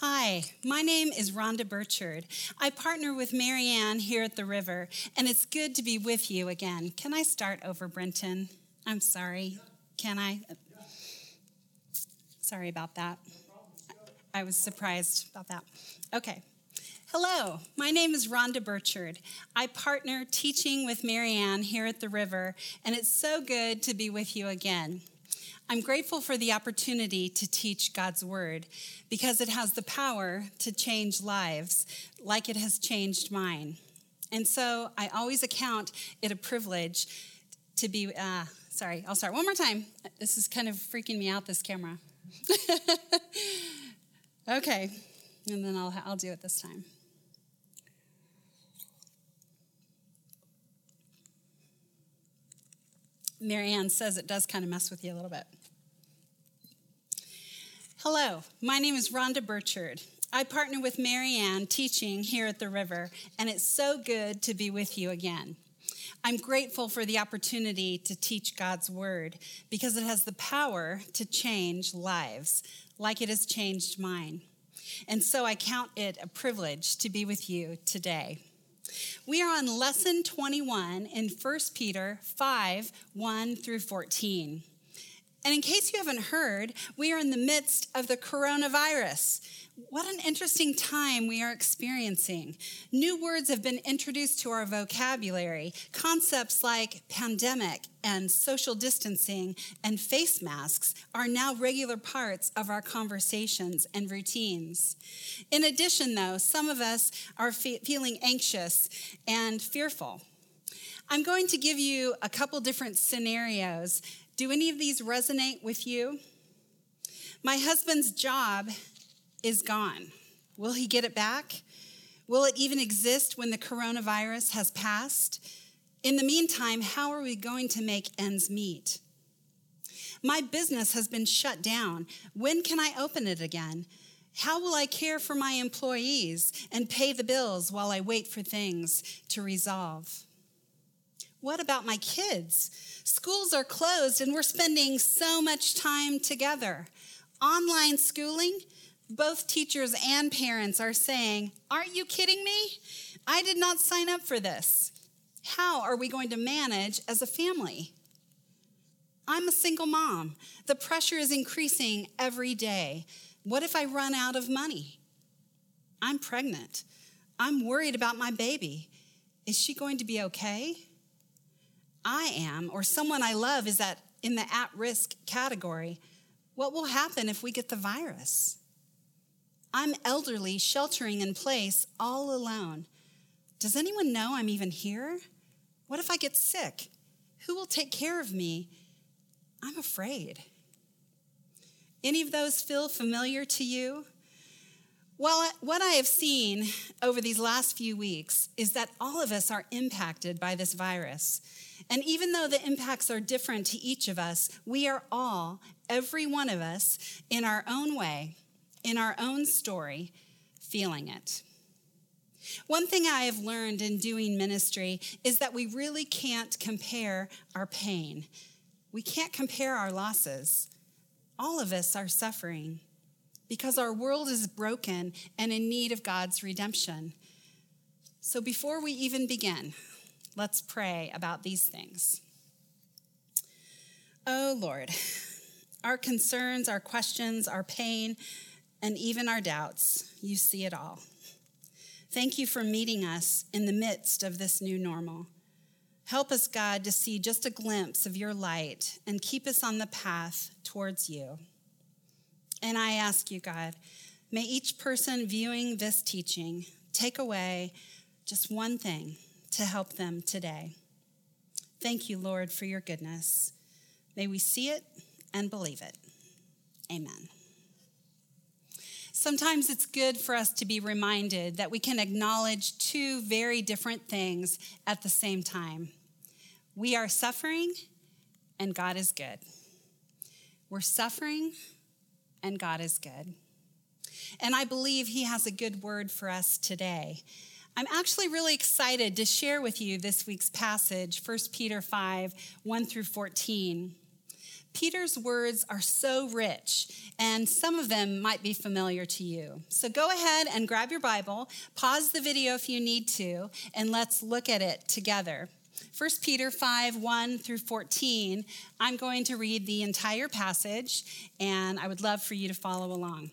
Hi, my name is Rhonda Burchard. I partner with Marianne here at the river, and it's good to be with you again. Can I start over, Brenton? I'm sorry. Can I? Sorry about that. I was surprised about that. Okay. Hello, my name is Rhonda Burchard. I partner teaching with Marianne here at the river, and it's so good to be with you again. I'm grateful for the opportunity to teach God's word because it has the power to change lives like it has changed mine. And so I always account it a privilege to be, uh, sorry, I'll start one more time. This is kind of freaking me out, this camera. okay, and then I'll, I'll do it this time. Marianne says it does kind of mess with you a little bit. Hello, my name is Rhonda Burchard. I partner with Marianne teaching here at the river, and it's so good to be with you again. I'm grateful for the opportunity to teach God's word because it has the power to change lives like it has changed mine. And so I count it a privilege to be with you today. We are on lesson 21 in 1 Peter 5 1 through 14. And in case you haven't heard, we are in the midst of the coronavirus. What an interesting time we are experiencing. New words have been introduced to our vocabulary. Concepts like pandemic and social distancing and face masks are now regular parts of our conversations and routines. In addition, though, some of us are fe- feeling anxious and fearful. I'm going to give you a couple different scenarios do any of these resonate with you? My husband's job is gone. Will he get it back? Will it even exist when the coronavirus has passed? In the meantime, how are we going to make ends meet? My business has been shut down. When can I open it again? How will I care for my employees and pay the bills while I wait for things to resolve? What about my kids? Schools are closed and we're spending so much time together. Online schooling, both teachers and parents are saying, Aren't you kidding me? I did not sign up for this. How are we going to manage as a family? I'm a single mom. The pressure is increasing every day. What if I run out of money? I'm pregnant. I'm worried about my baby. Is she going to be okay? I am or someone I love is that in the at risk category, what will happen if we get the virus? I'm elderly, sheltering in place, all alone. Does anyone know I'm even here? What if I get sick? Who will take care of me? I'm afraid. Any of those feel familiar to you? Well, what I have seen over these last few weeks is that all of us are impacted by this virus. And even though the impacts are different to each of us, we are all, every one of us, in our own way, in our own story, feeling it. One thing I have learned in doing ministry is that we really can't compare our pain. We can't compare our losses. All of us are suffering because our world is broken and in need of God's redemption. So before we even begin, Let's pray about these things. Oh Lord, our concerns, our questions, our pain, and even our doubts, you see it all. Thank you for meeting us in the midst of this new normal. Help us, God, to see just a glimpse of your light and keep us on the path towards you. And I ask you, God, may each person viewing this teaching take away just one thing to help them today. Thank you, Lord, for your goodness. May we see it and believe it. Amen. Sometimes it's good for us to be reminded that we can acknowledge two very different things at the same time. We are suffering, and God is good. We're suffering, and God is good. And I believe He has a good word for us today. I'm actually really excited to share with you this week's passage, 1 Peter 5 1 through 14. Peter's words are so rich, and some of them might be familiar to you. So go ahead and grab your Bible, pause the video if you need to, and let's look at it together. 1 Peter 5 1 through 14. I'm going to read the entire passage, and I would love for you to follow along.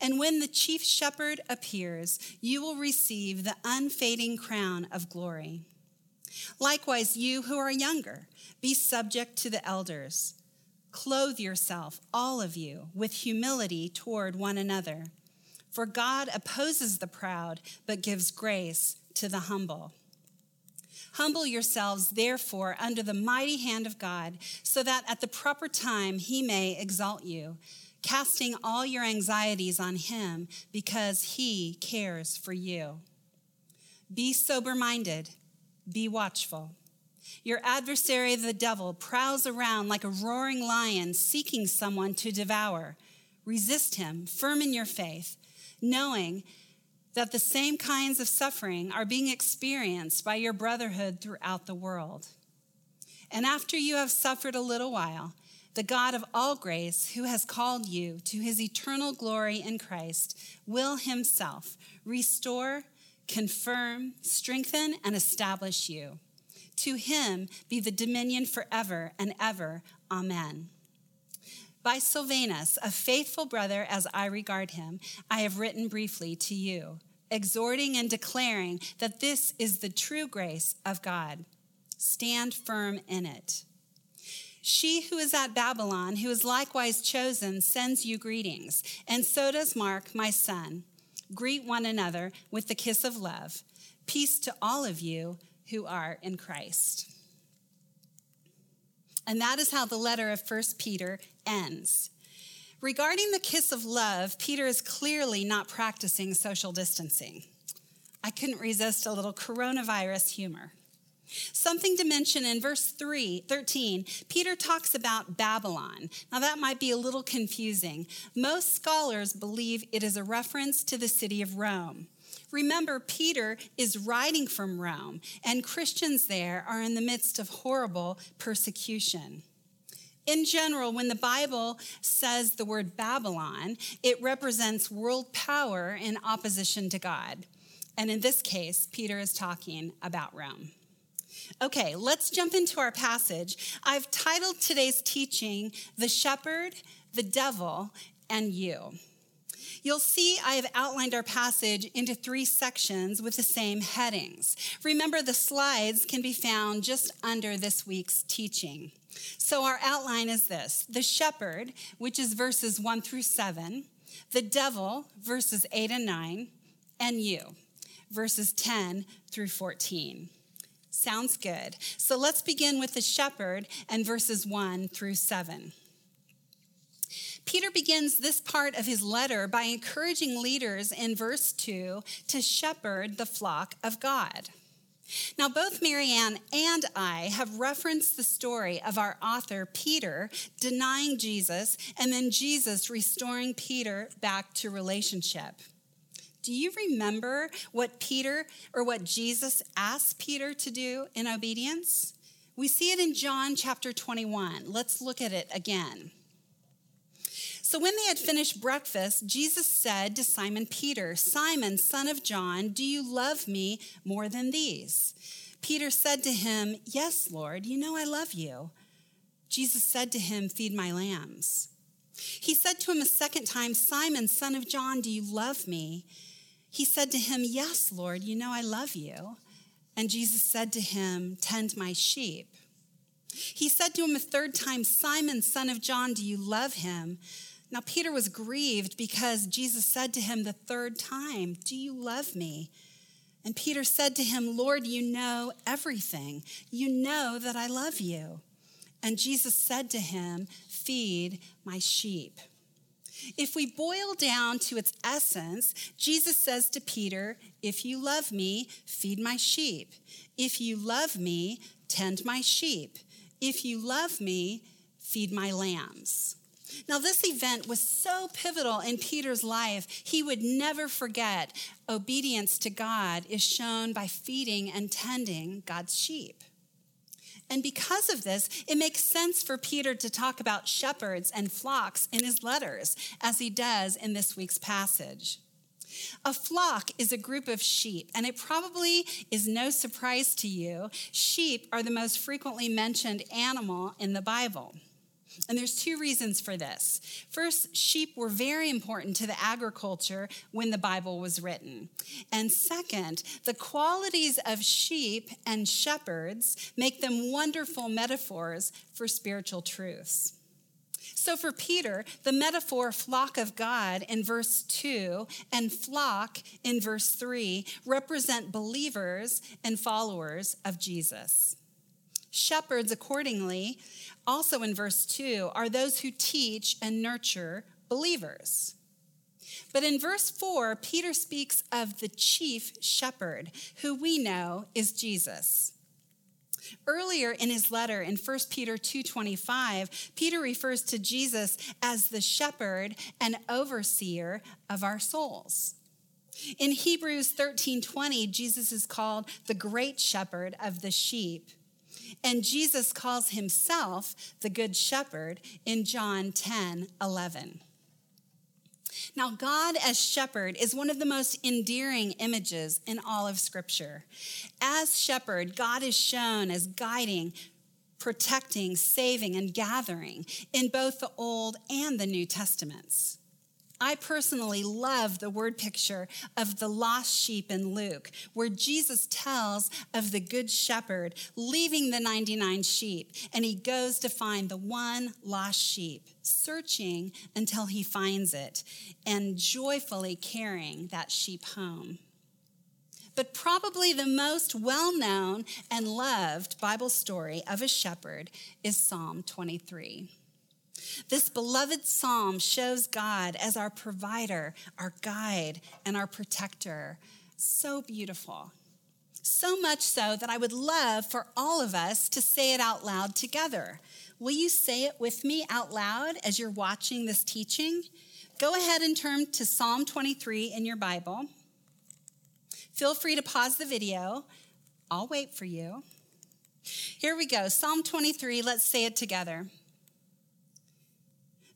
And when the chief shepherd appears, you will receive the unfading crown of glory. Likewise, you who are younger, be subject to the elders. Clothe yourself, all of you, with humility toward one another. For God opposes the proud, but gives grace to the humble. Humble yourselves, therefore, under the mighty hand of God, so that at the proper time he may exalt you casting all your anxieties on him because he cares for you. Be sober minded, be watchful. Your adversary, the devil, prowls around like a roaring lion seeking someone to devour. Resist him, firm in your faith, knowing that the same kinds of suffering are being experienced by your brotherhood throughout the world. And after you have suffered a little while, the God of all grace, who has called you to his eternal glory in Christ, will himself restore, confirm, strengthen, and establish you. To him be the dominion forever and ever. Amen. By Silvanus, a faithful brother as I regard him, I have written briefly to you, exhorting and declaring that this is the true grace of God. Stand firm in it. She who is at Babylon, who is likewise chosen, sends you greetings, and so does Mark, my son. Greet one another with the kiss of love. Peace to all of you who are in Christ. And that is how the letter of 1 Peter ends. Regarding the kiss of love, Peter is clearly not practicing social distancing. I couldn't resist a little coronavirus humor. Something to mention in verse 3, 13, Peter talks about Babylon. Now, that might be a little confusing. Most scholars believe it is a reference to the city of Rome. Remember, Peter is writing from Rome, and Christians there are in the midst of horrible persecution. In general, when the Bible says the word Babylon, it represents world power in opposition to God. And in this case, Peter is talking about Rome. Okay, let's jump into our passage. I've titled today's teaching, The Shepherd, the Devil, and You. You'll see I have outlined our passage into three sections with the same headings. Remember, the slides can be found just under this week's teaching. So, our outline is this the shepherd, which is verses 1 through 7, the devil, verses 8 and 9, and you, verses 10 through 14. Sounds good. So let's begin with the shepherd and verses 1 through 7. Peter begins this part of his letter by encouraging leaders in verse 2 to shepherd the flock of God. Now, both Marianne and I have referenced the story of our author, Peter, denying Jesus, and then Jesus restoring Peter back to relationship. Do you remember what Peter or what Jesus asked Peter to do in obedience? We see it in John chapter 21. Let's look at it again. So, when they had finished breakfast, Jesus said to Simon Peter, Simon, son of John, do you love me more than these? Peter said to him, Yes, Lord, you know I love you. Jesus said to him, Feed my lambs. He said to him a second time, Simon, son of John, do you love me? He said to him, Yes, Lord, you know I love you. And Jesus said to him, Tend my sheep. He said to him a third time, Simon, son of John, do you love him? Now Peter was grieved because Jesus said to him the third time, Do you love me? And Peter said to him, Lord, you know everything. You know that I love you. And Jesus said to him, Feed my sheep. If we boil down to its essence, Jesus says to Peter, If you love me, feed my sheep. If you love me, tend my sheep. If you love me, feed my lambs. Now, this event was so pivotal in Peter's life, he would never forget obedience to God is shown by feeding and tending God's sheep. And because of this, it makes sense for Peter to talk about shepherds and flocks in his letters, as he does in this week's passage. A flock is a group of sheep, and it probably is no surprise to you. Sheep are the most frequently mentioned animal in the Bible. And there's two reasons for this. First, sheep were very important to the agriculture when the Bible was written. And second, the qualities of sheep and shepherds make them wonderful metaphors for spiritual truths. So for Peter, the metaphor flock of God in verse 2 and flock in verse 3 represent believers and followers of Jesus. Shepherds, accordingly, also in verse 2, are those who teach and nurture believers. But in verse 4, Peter speaks of the chief shepherd, who we know is Jesus. Earlier in his letter in 1 Peter 2:25, Peter refers to Jesus as the shepherd and overseer of our souls. In Hebrews 13:20, Jesus is called the great shepherd of the sheep. And Jesus calls himself the Good Shepherd in John 10 11. Now, God as shepherd is one of the most endearing images in all of Scripture. As shepherd, God is shown as guiding, protecting, saving, and gathering in both the Old and the New Testaments. I personally love the word picture of the lost sheep in Luke, where Jesus tells of the good shepherd leaving the 99 sheep, and he goes to find the one lost sheep, searching until he finds it, and joyfully carrying that sheep home. But probably the most well known and loved Bible story of a shepherd is Psalm 23. This beloved psalm shows God as our provider, our guide, and our protector. So beautiful. So much so that I would love for all of us to say it out loud together. Will you say it with me out loud as you're watching this teaching? Go ahead and turn to Psalm 23 in your Bible. Feel free to pause the video. I'll wait for you. Here we go. Psalm 23, let's say it together.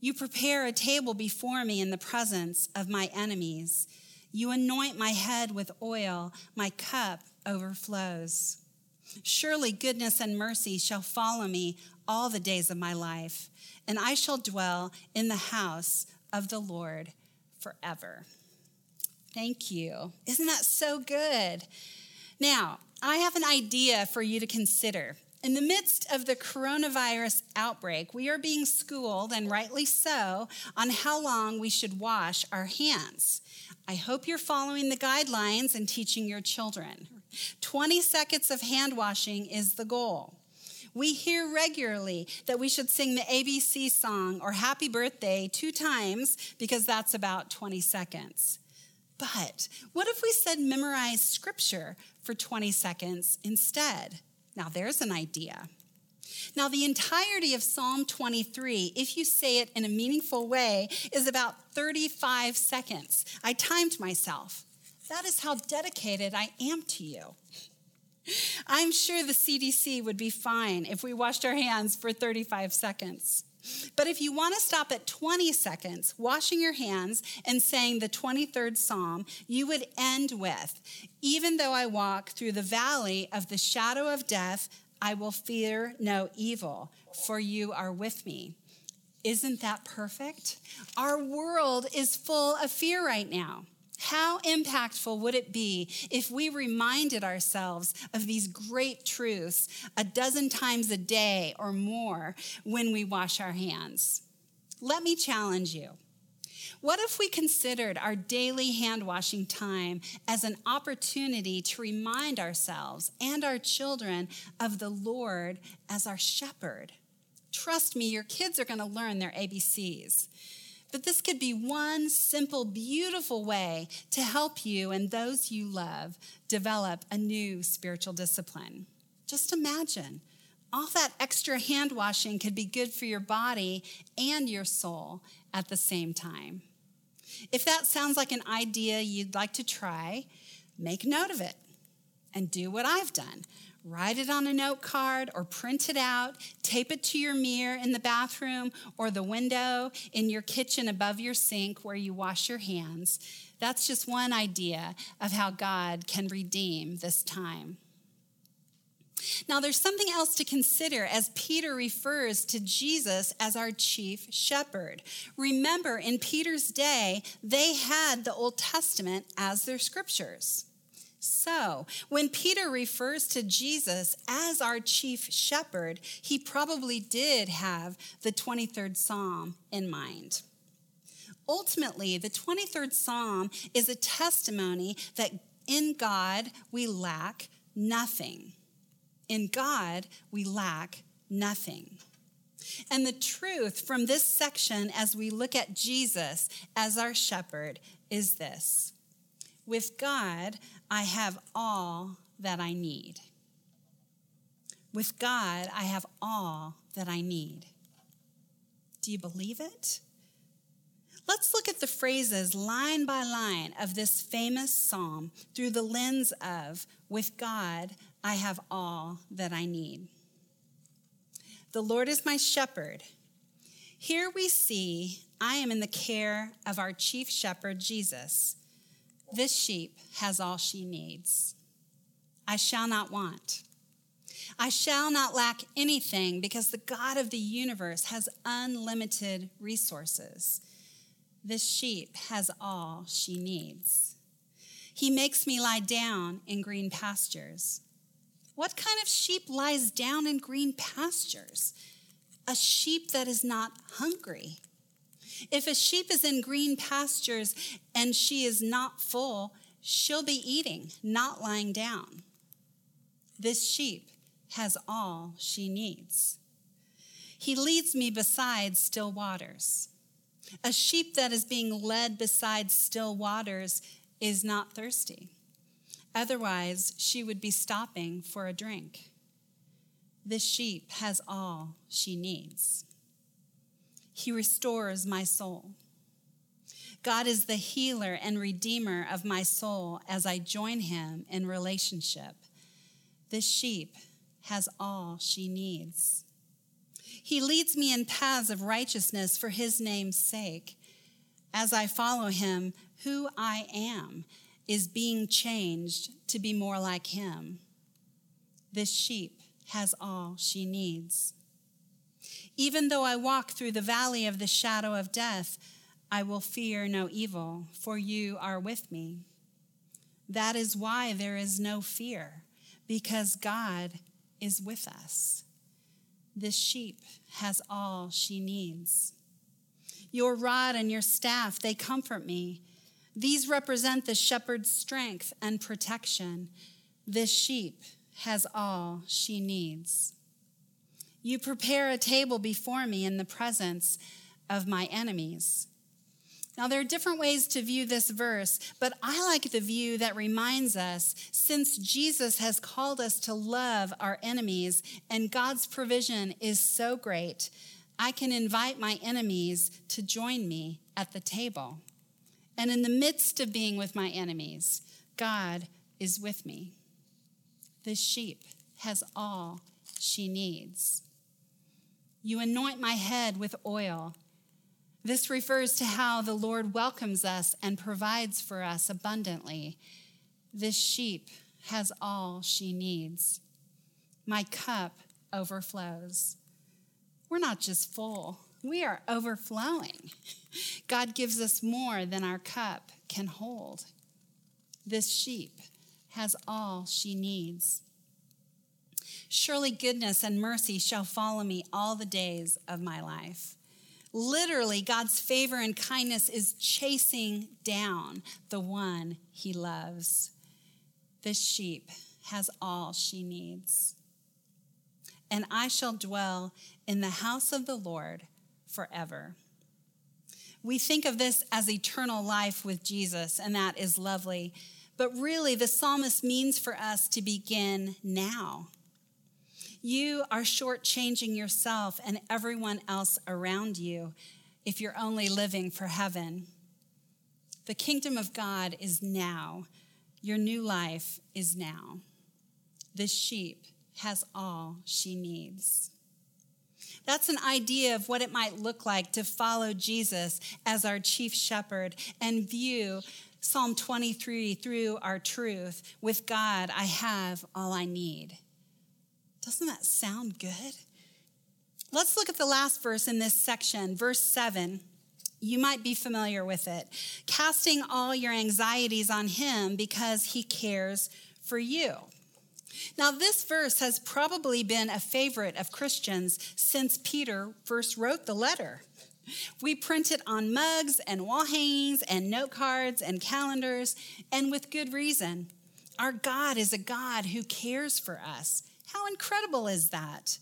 You prepare a table before me in the presence of my enemies. You anoint my head with oil, my cup overflows. Surely goodness and mercy shall follow me all the days of my life, and I shall dwell in the house of the Lord forever. Thank you. Isn't that so good? Now, I have an idea for you to consider. In the midst of the coronavirus outbreak, we are being schooled, and rightly so, on how long we should wash our hands. I hope you're following the guidelines and teaching your children. 20 seconds of hand washing is the goal. We hear regularly that we should sing the ABC song or happy birthday two times because that's about 20 seconds. But what if we said memorize scripture for 20 seconds instead? Now, there's an idea. Now, the entirety of Psalm 23, if you say it in a meaningful way, is about 35 seconds. I timed myself. That is how dedicated I am to you. I'm sure the CDC would be fine if we washed our hands for 35 seconds. But if you want to stop at 20 seconds, washing your hands and saying the 23rd Psalm, you would end with Even though I walk through the valley of the shadow of death, I will fear no evil, for you are with me. Isn't that perfect? Our world is full of fear right now. How impactful would it be if we reminded ourselves of these great truths a dozen times a day or more when we wash our hands? Let me challenge you. What if we considered our daily hand washing time as an opportunity to remind ourselves and our children of the Lord as our shepherd? Trust me, your kids are going to learn their ABCs. But this could be one simple, beautiful way to help you and those you love develop a new spiritual discipline. Just imagine all that extra hand washing could be good for your body and your soul at the same time. If that sounds like an idea you'd like to try, make note of it and do what I've done. Write it on a note card or print it out, tape it to your mirror in the bathroom or the window in your kitchen above your sink where you wash your hands. That's just one idea of how God can redeem this time. Now, there's something else to consider as Peter refers to Jesus as our chief shepherd. Remember, in Peter's day, they had the Old Testament as their scriptures. So, when Peter refers to Jesus as our chief shepherd, he probably did have the 23rd Psalm in mind. Ultimately, the 23rd Psalm is a testimony that in God we lack nothing. In God, we lack nothing. And the truth from this section, as we look at Jesus as our shepherd, is this With God, I have all that I need. With God, I have all that I need. Do you believe it? Let's look at the phrases line by line of this famous psalm through the lens of, with God, I have all that I need. The Lord is my shepherd. Here we see I am in the care of our chief shepherd, Jesus. This sheep has all she needs. I shall not want. I shall not lack anything because the God of the universe has unlimited resources. This sheep has all she needs. He makes me lie down in green pastures. What kind of sheep lies down in green pastures? A sheep that is not hungry. If a sheep is in green pastures and she is not full, she'll be eating, not lying down. This sheep has all she needs. He leads me beside still waters. A sheep that is being led beside still waters is not thirsty. Otherwise, she would be stopping for a drink. This sheep has all she needs. He restores my soul. God is the healer and redeemer of my soul as I join him in relationship. This sheep has all she needs. He leads me in paths of righteousness for his name's sake. As I follow him, who I am is being changed to be more like him. This sheep has all she needs. Even though I walk through the valley of the shadow of death, I will fear no evil, for you are with me. That is why there is no fear, because God is with us. This sheep has all she needs. Your rod and your staff, they comfort me. These represent the shepherd's strength and protection. This sheep has all she needs. You prepare a table before me in the presence of my enemies. Now, there are different ways to view this verse, but I like the view that reminds us since Jesus has called us to love our enemies and God's provision is so great, I can invite my enemies to join me at the table. And in the midst of being with my enemies, God is with me. The sheep has all she needs. You anoint my head with oil. This refers to how the Lord welcomes us and provides for us abundantly. This sheep has all she needs. My cup overflows. We're not just full, We are overflowing. God gives us more than our cup can hold. This sheep has all she needs. Surely goodness and mercy shall follow me all the days of my life. Literally, God's favor and kindness is chasing down the one he loves. This sheep has all she needs. And I shall dwell in the house of the Lord forever. We think of this as eternal life with Jesus, and that is lovely. But really, the psalmist means for us to begin now. You are shortchanging yourself and everyone else around you if you're only living for heaven. The kingdom of God is now. Your new life is now. This sheep has all she needs. That's an idea of what it might look like to follow Jesus as our chief shepherd and view Psalm 23 through our truth. With God, I have all I need. Doesn't that sound good? Let's look at the last verse in this section, verse 7. You might be familiar with it. Casting all your anxieties on him because he cares for you. Now, this verse has probably been a favorite of Christians since Peter first wrote the letter. We print it on mugs and wall hangings and note cards and calendars, and with good reason. Our God is a God who cares for us. How incredible is that?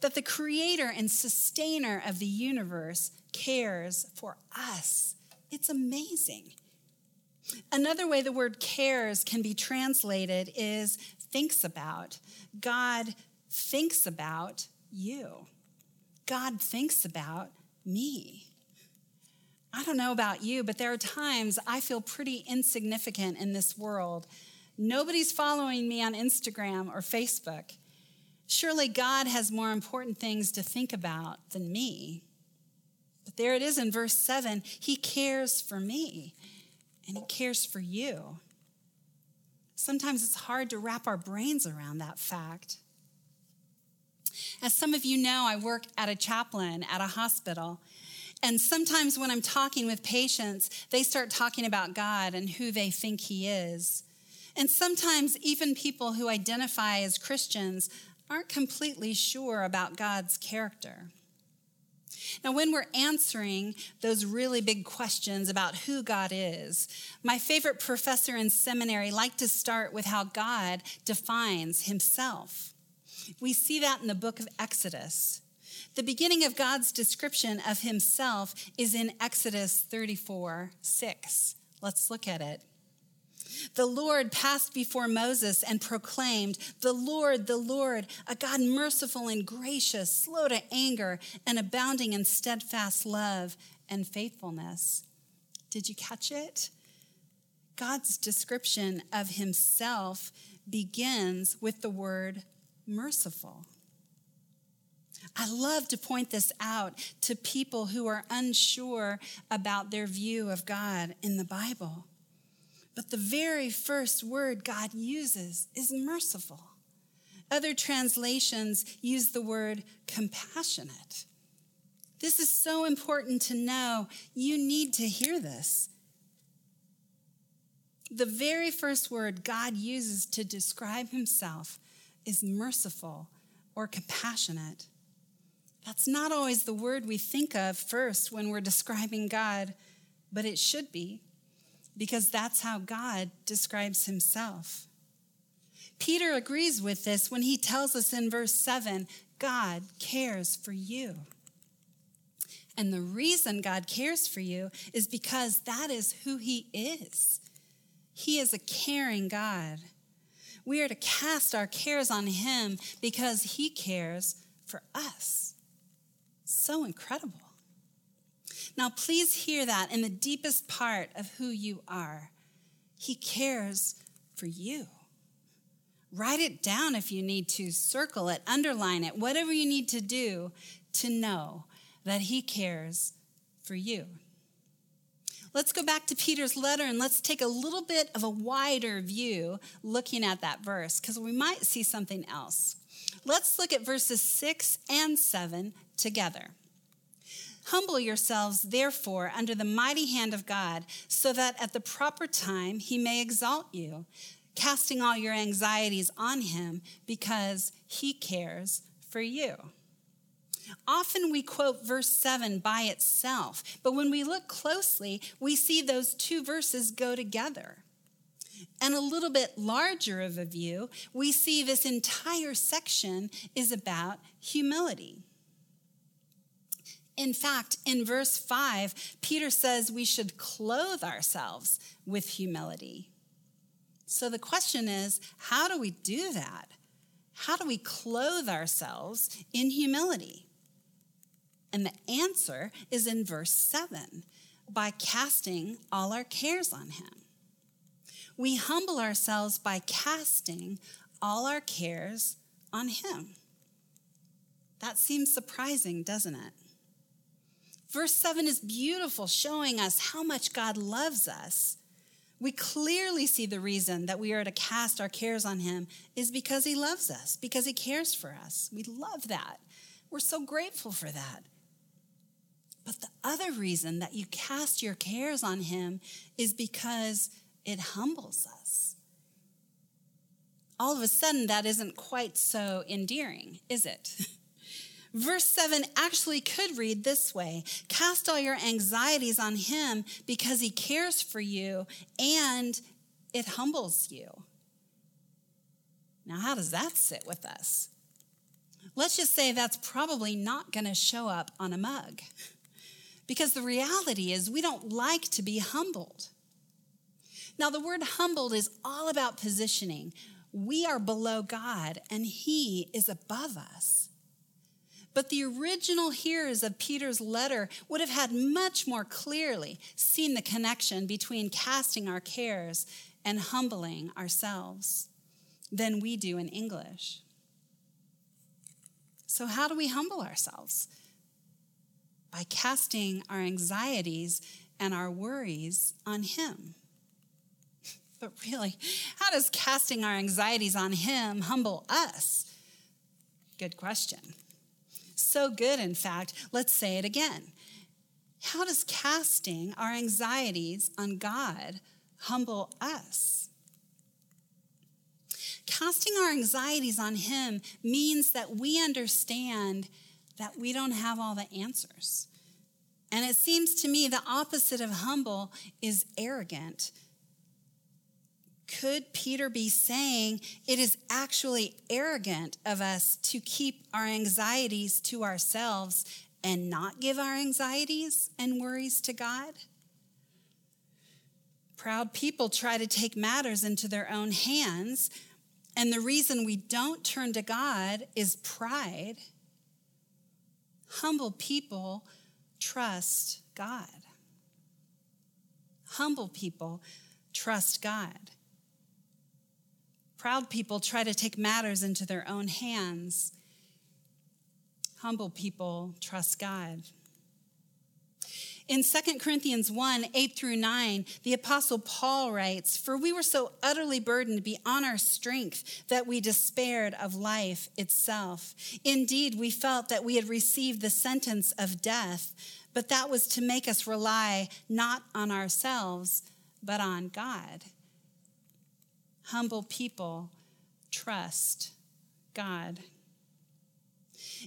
That the creator and sustainer of the universe cares for us. It's amazing. Another way the word cares can be translated is thinks about. God thinks about you. God thinks about me. I don't know about you, but there are times I feel pretty insignificant in this world. Nobody's following me on Instagram or Facebook. Surely God has more important things to think about than me. But there it is in verse 7 He cares for me, and He cares for you. Sometimes it's hard to wrap our brains around that fact. As some of you know, I work at a chaplain at a hospital. And sometimes when I'm talking with patients, they start talking about God and who they think He is. And sometimes even people who identify as Christians aren't completely sure about God's character. Now, when we're answering those really big questions about who God is, my favorite professor in seminary liked to start with how God defines himself. We see that in the book of Exodus. The beginning of God's description of himself is in Exodus 34 6. Let's look at it. The Lord passed before Moses and proclaimed, The Lord, the Lord, a God merciful and gracious, slow to anger, and abounding in steadfast love and faithfulness. Did you catch it? God's description of himself begins with the word merciful. I love to point this out to people who are unsure about their view of God in the Bible. But the very first word God uses is merciful. Other translations use the word compassionate. This is so important to know. You need to hear this. The very first word God uses to describe himself is merciful or compassionate. That's not always the word we think of first when we're describing God, but it should be because that's how God describes himself. Peter agrees with this when he tells us in verse 7 God cares for you. And the reason God cares for you is because that is who he is. He is a caring God. We are to cast our cares on him because he cares for us. So incredible. Now, please hear that in the deepest part of who you are. He cares for you. Write it down if you need to, circle it, underline it, whatever you need to do to know that He cares for you. Let's go back to Peter's letter and let's take a little bit of a wider view looking at that verse because we might see something else. Let's look at verses 6 and 7 together. Humble yourselves, therefore, under the mighty hand of God, so that at the proper time he may exalt you, casting all your anxieties on him because he cares for you. Often we quote verse 7 by itself, but when we look closely, we see those two verses go together. And a little bit larger of a view, we see this entire section is about humility. In fact, in verse 5, Peter says we should clothe ourselves with humility. So the question is how do we do that? How do we clothe ourselves in humility? And the answer is in verse 7 by casting all our cares on him. We humble ourselves by casting all our cares on him. That seems surprising, doesn't it? Verse 7 is beautiful, showing us how much God loves us. We clearly see the reason that we are to cast our cares on Him is because He loves us, because He cares for us. We love that. We're so grateful for that. But the other reason that you cast your cares on Him is because it humbles us. All of a sudden, that isn't quite so endearing, is it? Verse 7 actually could read this way Cast all your anxieties on him because he cares for you and it humbles you. Now, how does that sit with us? Let's just say that's probably not going to show up on a mug because the reality is we don't like to be humbled. Now, the word humbled is all about positioning. We are below God and he is above us. But the original hearers of Peter's letter would have had much more clearly seen the connection between casting our cares and humbling ourselves than we do in English. So, how do we humble ourselves? By casting our anxieties and our worries on Him. But really, how does casting our anxieties on Him humble us? Good question. So good, in fact. Let's say it again. How does casting our anxieties on God humble us? Casting our anxieties on Him means that we understand that we don't have all the answers. And it seems to me the opposite of humble is arrogant could Peter be saying it is actually arrogant of us to keep our anxieties to ourselves and not give our anxieties and worries to God? Proud people try to take matters into their own hands, and the reason we don't turn to God is pride. Humble people trust God. Humble people trust God. Proud people try to take matters into their own hands. Humble people trust God. In 2 Corinthians 1 8 through 9, the Apostle Paul writes, For we were so utterly burdened beyond our strength that we despaired of life itself. Indeed, we felt that we had received the sentence of death, but that was to make us rely not on ourselves, but on God humble people trust God.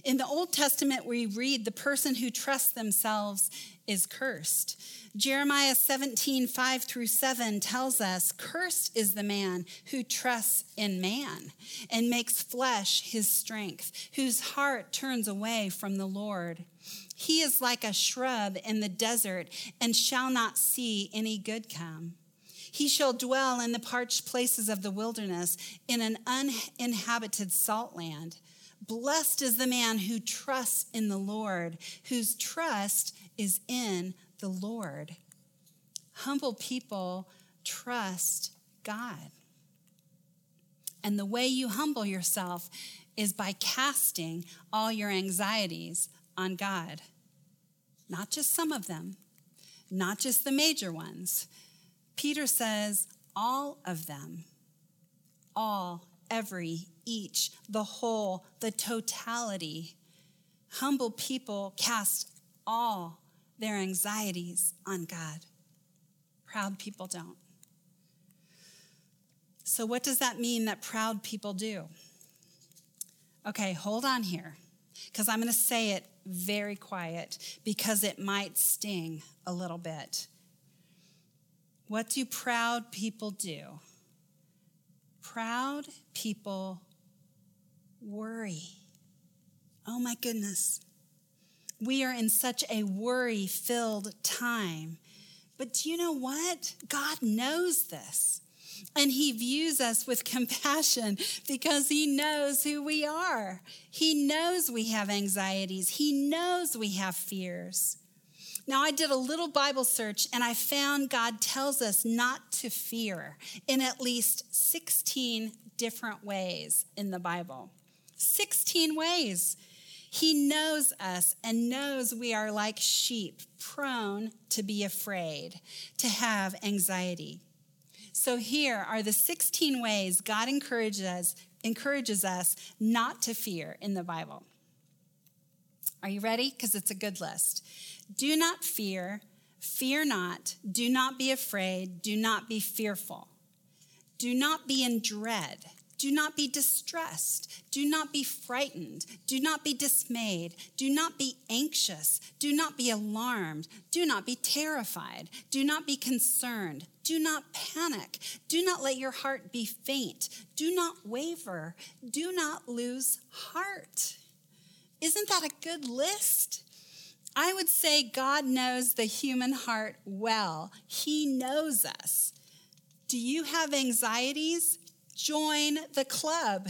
In the Old Testament, we read the person who trusts themselves is cursed. Jeremiah 17, 5 through 7 tells us, Cursed is the man who trusts in man and makes flesh his strength, whose heart turns away from the Lord. He is like a shrub in the desert and shall not see any good come. He shall dwell in the parched places of the wilderness, in an uninhabited salt land. Blessed is the man who trusts in the Lord, whose trust is in the Lord. Humble people trust God. And the way you humble yourself is by casting all your anxieties on God. Not just some of them, not just the major ones, Peter says, all of them, all, every, each, the whole, the totality. Humble people cast all their anxieties on God. Proud people don't. So, what does that mean that proud people do? Okay, hold on here, because I'm going to say it very quiet because it might sting a little bit. What do proud people do? Proud people worry. Oh my goodness. We are in such a worry filled time. But do you know what? God knows this. And he views us with compassion because he knows who we are. He knows we have anxieties. He knows we have fears. Now, I did a little Bible search and I found God tells us not to fear in at least 16 different ways in the Bible. 16 ways. He knows us and knows we are like sheep, prone to be afraid, to have anxiety. So here are the 16 ways God encourages us, encourages us not to fear in the Bible. Are you ready? Because it's a good list. Do not fear, fear not, do not be afraid, do not be fearful. Do not be in dread. Do not be distressed. Do not be frightened. Do not be dismayed. Do not be anxious. Do not be alarmed. Do not be terrified. Do not be concerned. Do not panic. Do not let your heart be faint. Do not waver. Do not lose heart. Isn't that a good list? I would say God knows the human heart well. He knows us. Do you have anxieties? Join the club.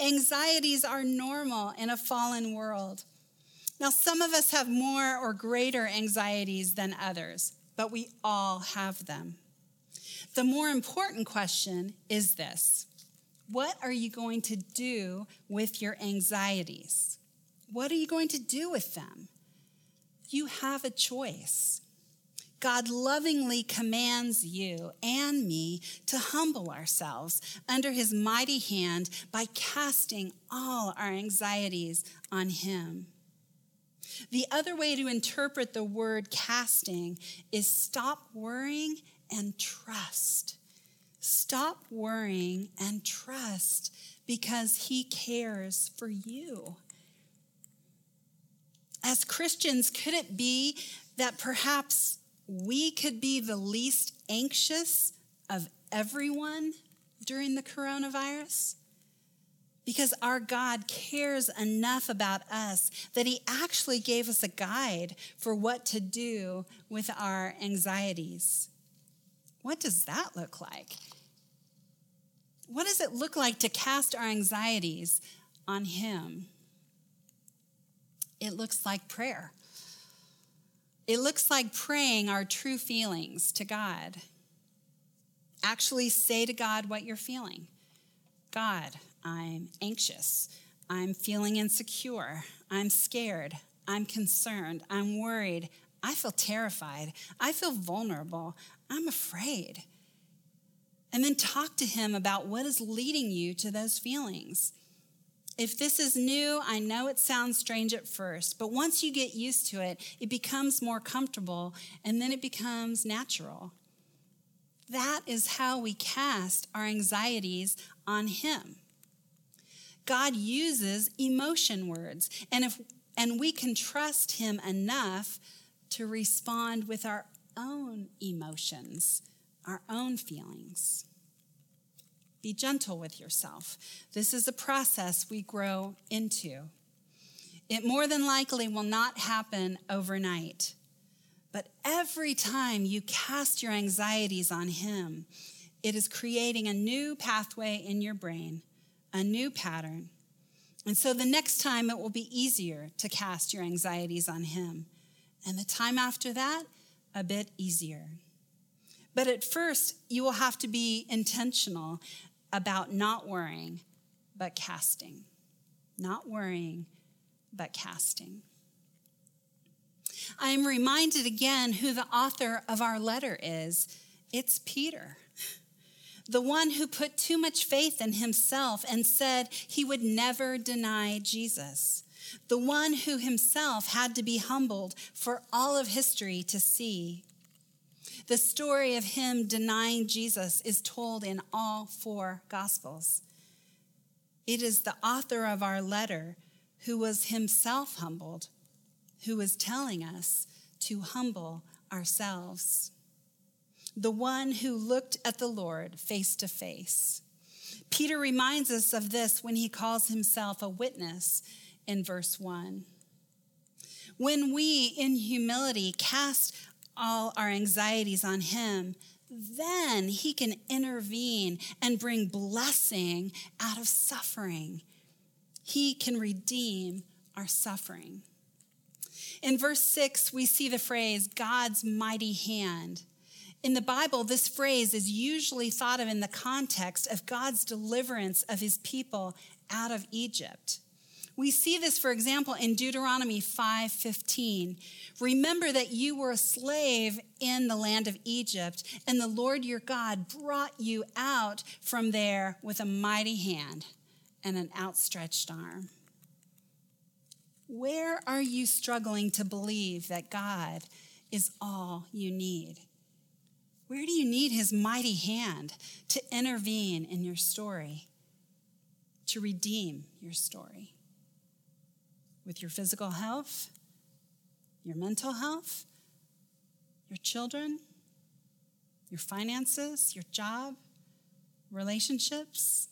Anxieties are normal in a fallen world. Now, some of us have more or greater anxieties than others, but we all have them. The more important question is this What are you going to do with your anxieties? What are you going to do with them? You have a choice. God lovingly commands you and me to humble ourselves under his mighty hand by casting all our anxieties on him. The other way to interpret the word casting is stop worrying and trust. Stop worrying and trust because he cares for you. As Christians, could it be that perhaps we could be the least anxious of everyone during the coronavirus? Because our God cares enough about us that He actually gave us a guide for what to do with our anxieties. What does that look like? What does it look like to cast our anxieties on Him? It looks like prayer. It looks like praying our true feelings to God. Actually, say to God what you're feeling God, I'm anxious. I'm feeling insecure. I'm scared. I'm concerned. I'm worried. I feel terrified. I feel vulnerable. I'm afraid. And then talk to Him about what is leading you to those feelings. If this is new, I know it sounds strange at first, but once you get used to it, it becomes more comfortable and then it becomes natural. That is how we cast our anxieties on Him. God uses emotion words, and if and we can trust Him enough to respond with our own emotions, our own feelings. Be gentle with yourself. This is a process we grow into. It more than likely will not happen overnight. But every time you cast your anxieties on Him, it is creating a new pathway in your brain, a new pattern. And so the next time it will be easier to cast your anxieties on Him. And the time after that, a bit easier. But at first, you will have to be intentional about not worrying, but casting. Not worrying, but casting. I am reminded again who the author of our letter is. It's Peter, the one who put too much faith in himself and said he would never deny Jesus. the one who himself had to be humbled for all of history to see. The story of him denying Jesus is told in all four Gospels. It is the author of our letter who was himself humbled, who is telling us to humble ourselves. The one who looked at the Lord face to face. Peter reminds us of this when he calls himself a witness in verse 1. When we, in humility, cast all our anxieties on him, then he can intervene and bring blessing out of suffering. He can redeem our suffering. In verse 6, we see the phrase God's mighty hand. In the Bible, this phrase is usually thought of in the context of God's deliverance of his people out of Egypt. We see this, for example, in Deuteronomy 5:15. Remember that you were a slave in the land of Egypt, and the Lord your God brought you out from there with a mighty hand and an outstretched arm. Where are you struggling to believe that God is all you need? Where do you need his mighty hand to intervene in your story, to redeem your story? With your physical health, your mental health, your children, your finances, your job, relationships.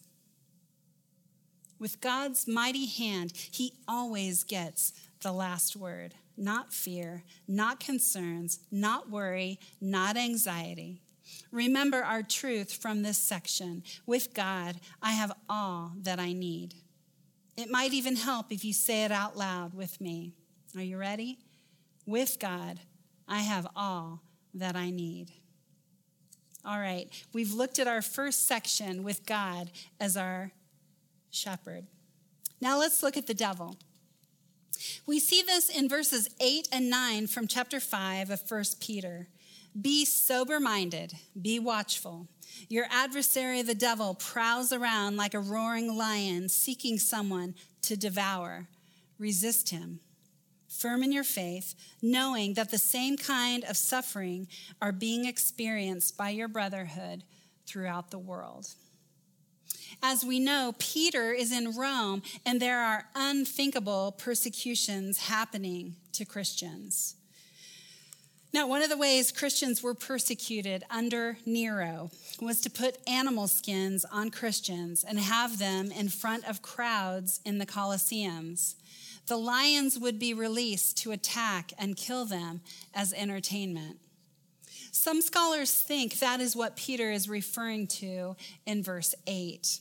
With God's mighty hand, He always gets the last word. Not fear, not concerns, not worry, not anxiety. Remember our truth from this section. With God, I have all that I need. It might even help if you say it out loud with me. Are you ready? With God, I have all that I need. All right, we've looked at our first section with God as our shepherd. Now let's look at the devil. We see this in verses 8 and 9 from chapter 5 of 1 Peter. Be sober minded, be watchful. Your adversary, the devil, prowls around like a roaring lion, seeking someone to devour. Resist him. Firm in your faith, knowing that the same kind of suffering are being experienced by your brotherhood throughout the world. As we know, Peter is in Rome, and there are unthinkable persecutions happening to Christians. Now, one of the ways Christians were persecuted under Nero was to put animal skins on Christians and have them in front of crowds in the Colosseums. The lions would be released to attack and kill them as entertainment. Some scholars think that is what Peter is referring to in verse 8.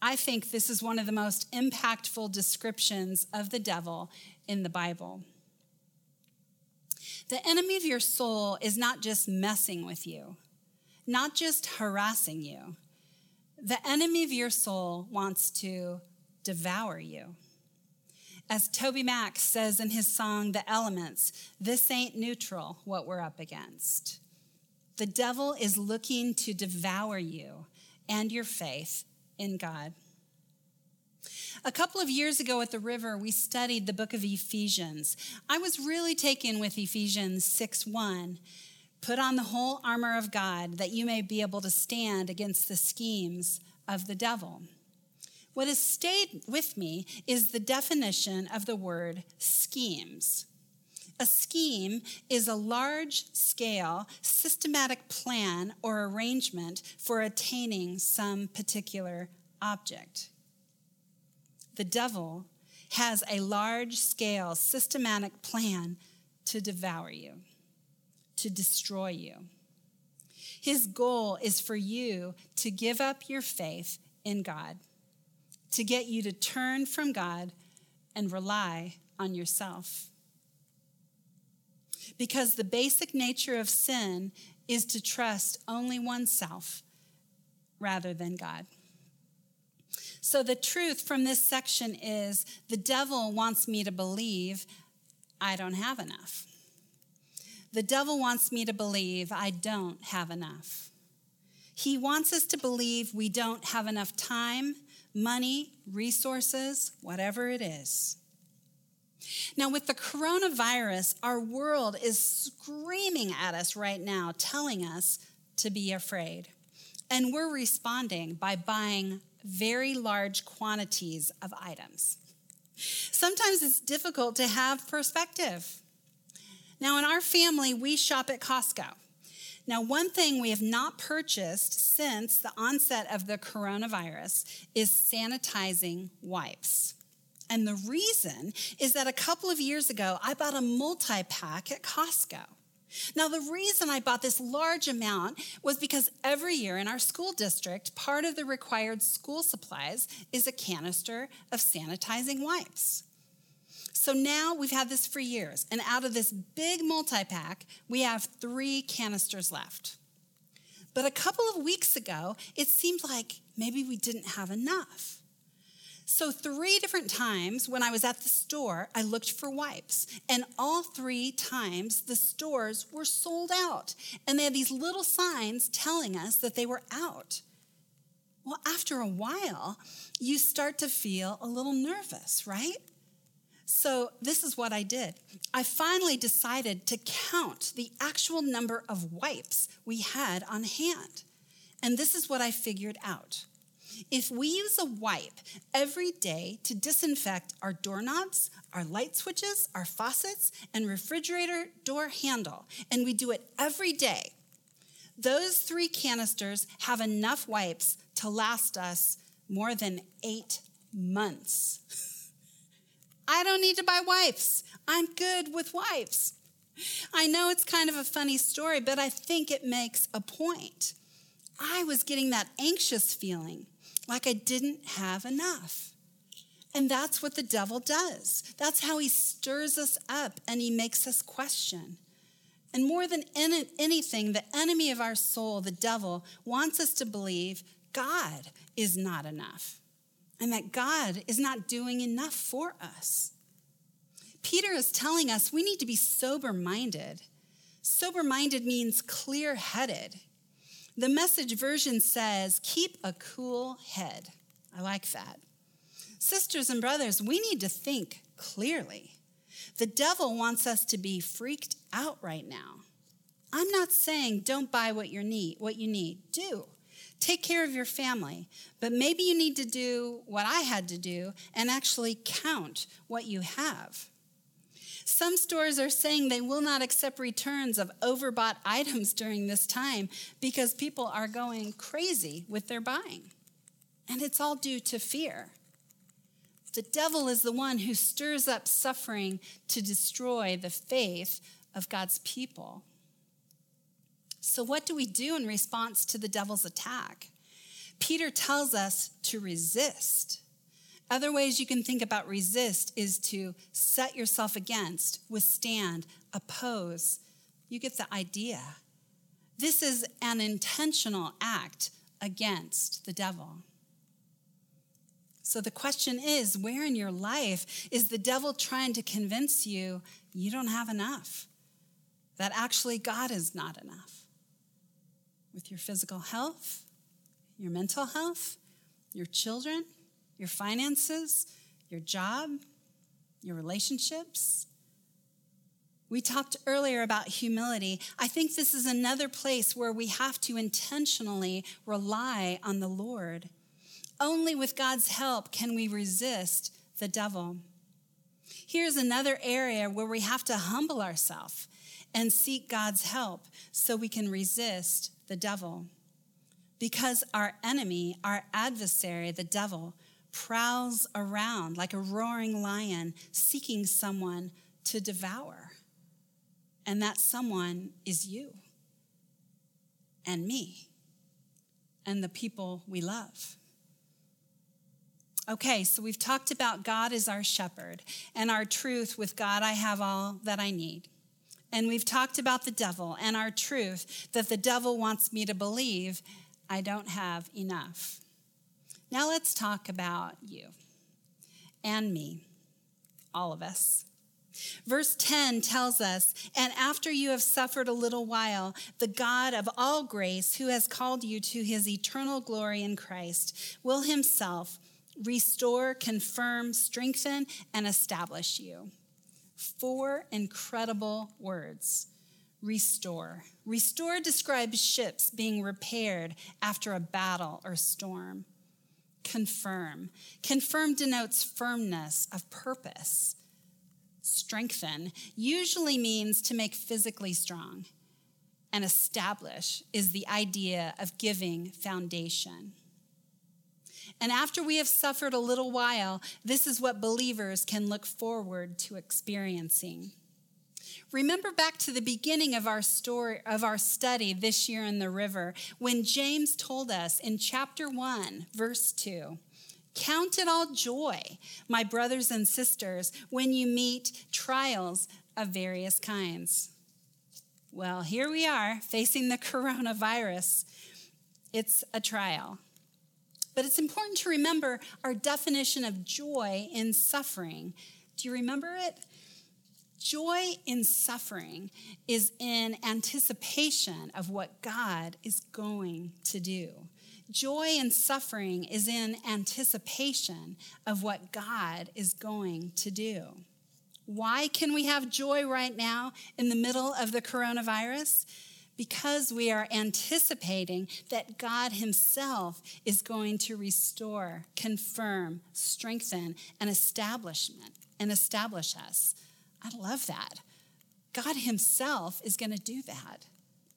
I think this is one of the most impactful descriptions of the devil in the Bible. The enemy of your soul is not just messing with you, not just harassing you. The enemy of your soul wants to devour you. As TobyMac says in his song, The Elements, this ain't neutral what we're up against. The devil is looking to devour you and your faith in God. A couple of years ago at the river, we studied the book of Ephesians. I was really taken with Ephesians 6 1. Put on the whole armor of God that you may be able to stand against the schemes of the devil. What has stayed with me is the definition of the word schemes. A scheme is a large scale, systematic plan or arrangement for attaining some particular object the devil has a large scale, systematic plan to devour you, to destroy you. His goal is for you to give up your faith in God, to get you to turn from God and rely on yourself. Because the basic nature of sin is to trust only oneself rather than God. So, the truth from this section is the devil wants me to believe I don't have enough. The devil wants me to believe I don't have enough. He wants us to believe we don't have enough time, money, resources, whatever it is. Now, with the coronavirus, our world is screaming at us right now, telling us to be afraid. And we're responding by buying very large quantities of items. Sometimes it's difficult to have perspective. Now, in our family, we shop at Costco. Now, one thing we have not purchased since the onset of the coronavirus is sanitizing wipes. And the reason is that a couple of years ago, I bought a multi pack at Costco. Now, the reason I bought this large amount was because every year in our school district, part of the required school supplies is a canister of sanitizing wipes. So now we've had this for years, and out of this big multi pack, we have three canisters left. But a couple of weeks ago, it seemed like maybe we didn't have enough. So, three different times when I was at the store, I looked for wipes. And all three times, the stores were sold out. And they had these little signs telling us that they were out. Well, after a while, you start to feel a little nervous, right? So, this is what I did. I finally decided to count the actual number of wipes we had on hand. And this is what I figured out. If we use a wipe every day to disinfect our doorknobs, our light switches, our faucets, and refrigerator door handle, and we do it every day, those three canisters have enough wipes to last us more than eight months. I don't need to buy wipes. I'm good with wipes. I know it's kind of a funny story, but I think it makes a point. I was getting that anxious feeling like I didn't have enough. And that's what the devil does. That's how he stirs us up and he makes us question. And more than anything, the enemy of our soul, the devil, wants us to believe God is not enough and that God is not doing enough for us. Peter is telling us we need to be sober minded. Sober minded means clear headed. The message version says, keep a cool head. I like that. Sisters and brothers, we need to think clearly. The devil wants us to be freaked out right now. I'm not saying don't buy what you need, what you need. Do. Take care of your family. But maybe you need to do what I had to do and actually count what you have. Some stores are saying they will not accept returns of overbought items during this time because people are going crazy with their buying. And it's all due to fear. The devil is the one who stirs up suffering to destroy the faith of God's people. So, what do we do in response to the devil's attack? Peter tells us to resist. Other ways you can think about resist is to set yourself against, withstand, oppose. You get the idea. This is an intentional act against the devil. So the question is where in your life is the devil trying to convince you you don't have enough? That actually God is not enough? With your physical health, your mental health, your children, your finances, your job, your relationships. We talked earlier about humility. I think this is another place where we have to intentionally rely on the Lord. Only with God's help can we resist the devil. Here's another area where we have to humble ourselves and seek God's help so we can resist the devil. Because our enemy, our adversary, the devil, prowls around like a roaring lion seeking someone to devour. And that someone is you and me and the people we love. Okay, so we've talked about God as our shepherd and our truth with God, I have all that I need. And we've talked about the devil and our truth that the devil wants me to believe I don't have enough. Now let's talk about you and me, all of us. Verse 10 tells us, And after you have suffered a little while, the God of all grace, who has called you to his eternal glory in Christ, will himself restore, confirm, strengthen, and establish you. Four incredible words restore. Restore describes ships being repaired after a battle or storm. Confirm. Confirm denotes firmness of purpose. Strengthen usually means to make physically strong. And establish is the idea of giving foundation. And after we have suffered a little while, this is what believers can look forward to experiencing. Remember back to the beginning of our story of our study this year in the river when James told us in chapter 1 verse 2 Count it all joy, my brothers and sisters, when you meet trials of various kinds. Well, here we are facing the coronavirus. It's a trial. But it's important to remember our definition of joy in suffering. Do you remember it? Joy in suffering is in anticipation of what God is going to do. Joy in suffering is in anticipation of what God is going to do. Why can we have joy right now in the middle of the coronavirus? Because we are anticipating that God Himself is going to restore, confirm, strengthen, and establishment and establish us. I love that. God Himself is going to do that.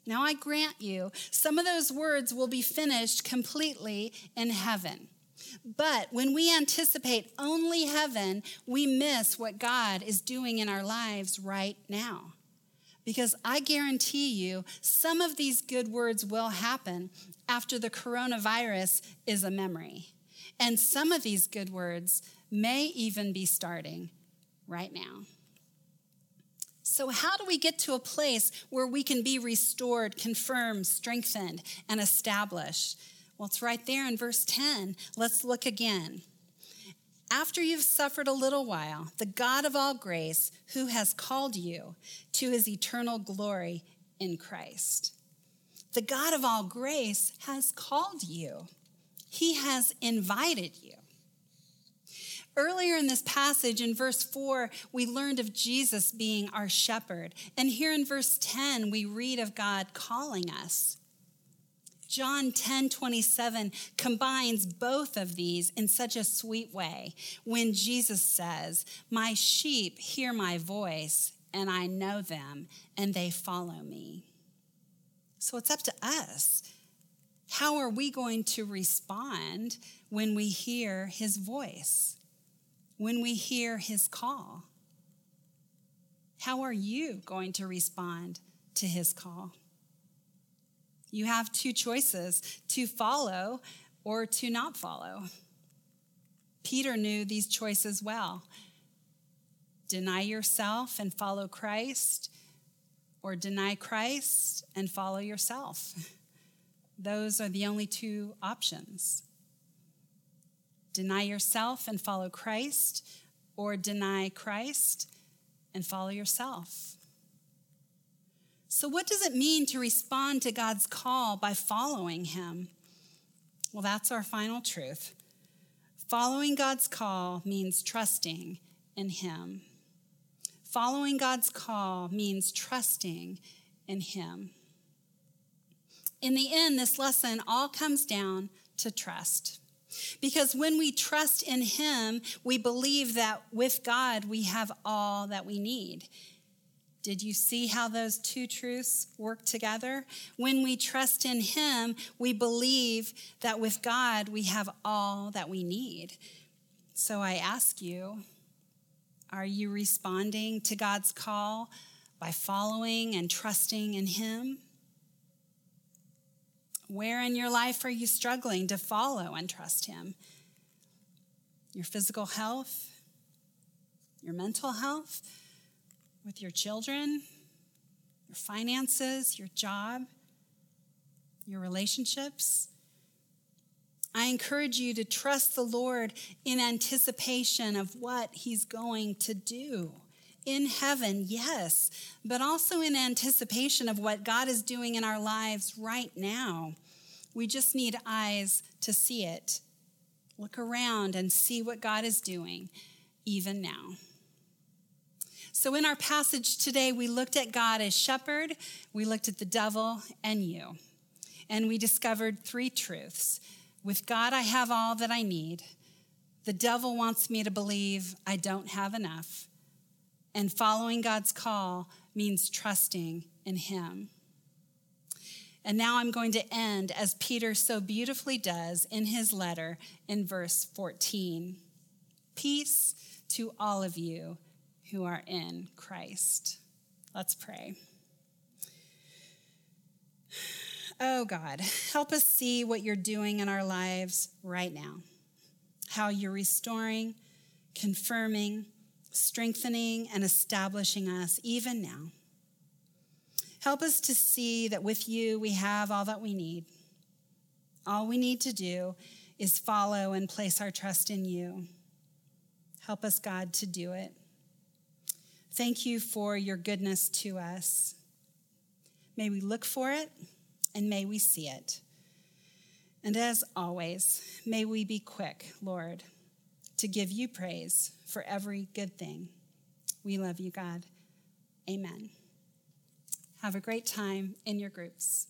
Now, I grant you, some of those words will be finished completely in heaven. But when we anticipate only heaven, we miss what God is doing in our lives right now. Because I guarantee you, some of these good words will happen after the coronavirus is a memory. And some of these good words may even be starting right now. So, how do we get to a place where we can be restored, confirmed, strengthened, and established? Well, it's right there in verse 10. Let's look again. After you've suffered a little while, the God of all grace, who has called you to his eternal glory in Christ. The God of all grace has called you, he has invited you. Earlier in this passage, in verse 4, we learned of Jesus being our shepherd. And here in verse 10, we read of God calling us. John 10 27 combines both of these in such a sweet way when Jesus says, My sheep hear my voice, and I know them, and they follow me. So it's up to us. How are we going to respond when we hear his voice? When we hear his call? How are you going to respond to his call? You have two choices to follow or to not follow. Peter knew these choices well deny yourself and follow Christ, or deny Christ and follow yourself. Those are the only two options. Deny yourself and follow Christ, or deny Christ and follow yourself. So, what does it mean to respond to God's call by following Him? Well, that's our final truth. Following God's call means trusting in Him. Following God's call means trusting in Him. In the end, this lesson all comes down to trust. Because when we trust in Him, we believe that with God we have all that we need. Did you see how those two truths work together? When we trust in Him, we believe that with God we have all that we need. So I ask you, are you responding to God's call by following and trusting in Him? Where in your life are you struggling to follow and trust Him? Your physical health? Your mental health? with your children, your finances, your job, your relationships. I encourage you to trust the Lord in anticipation of what He's going to do. In heaven, yes, but also in anticipation of what God is doing in our lives right now. We just need eyes to see it. Look around and see what God is doing even now. So, in our passage today, we looked at God as shepherd, we looked at the devil and you, and we discovered three truths. With God, I have all that I need. The devil wants me to believe I don't have enough. And following God's call means trusting in Him. And now I'm going to end as Peter so beautifully does in his letter in verse 14. Peace to all of you who are in Christ. Let's pray. Oh God, help us see what you're doing in our lives right now. How you're restoring, confirming, strengthening, and establishing us even now. Help us to see that with you we have all that we need. All we need to do is follow and place our trust in you. Help us, God, to do it. Thank you for your goodness to us. May we look for it and may we see it. And as always, may we be quick, Lord, to give you praise for every good thing. We love you, God. Amen. Have a great time in your groups.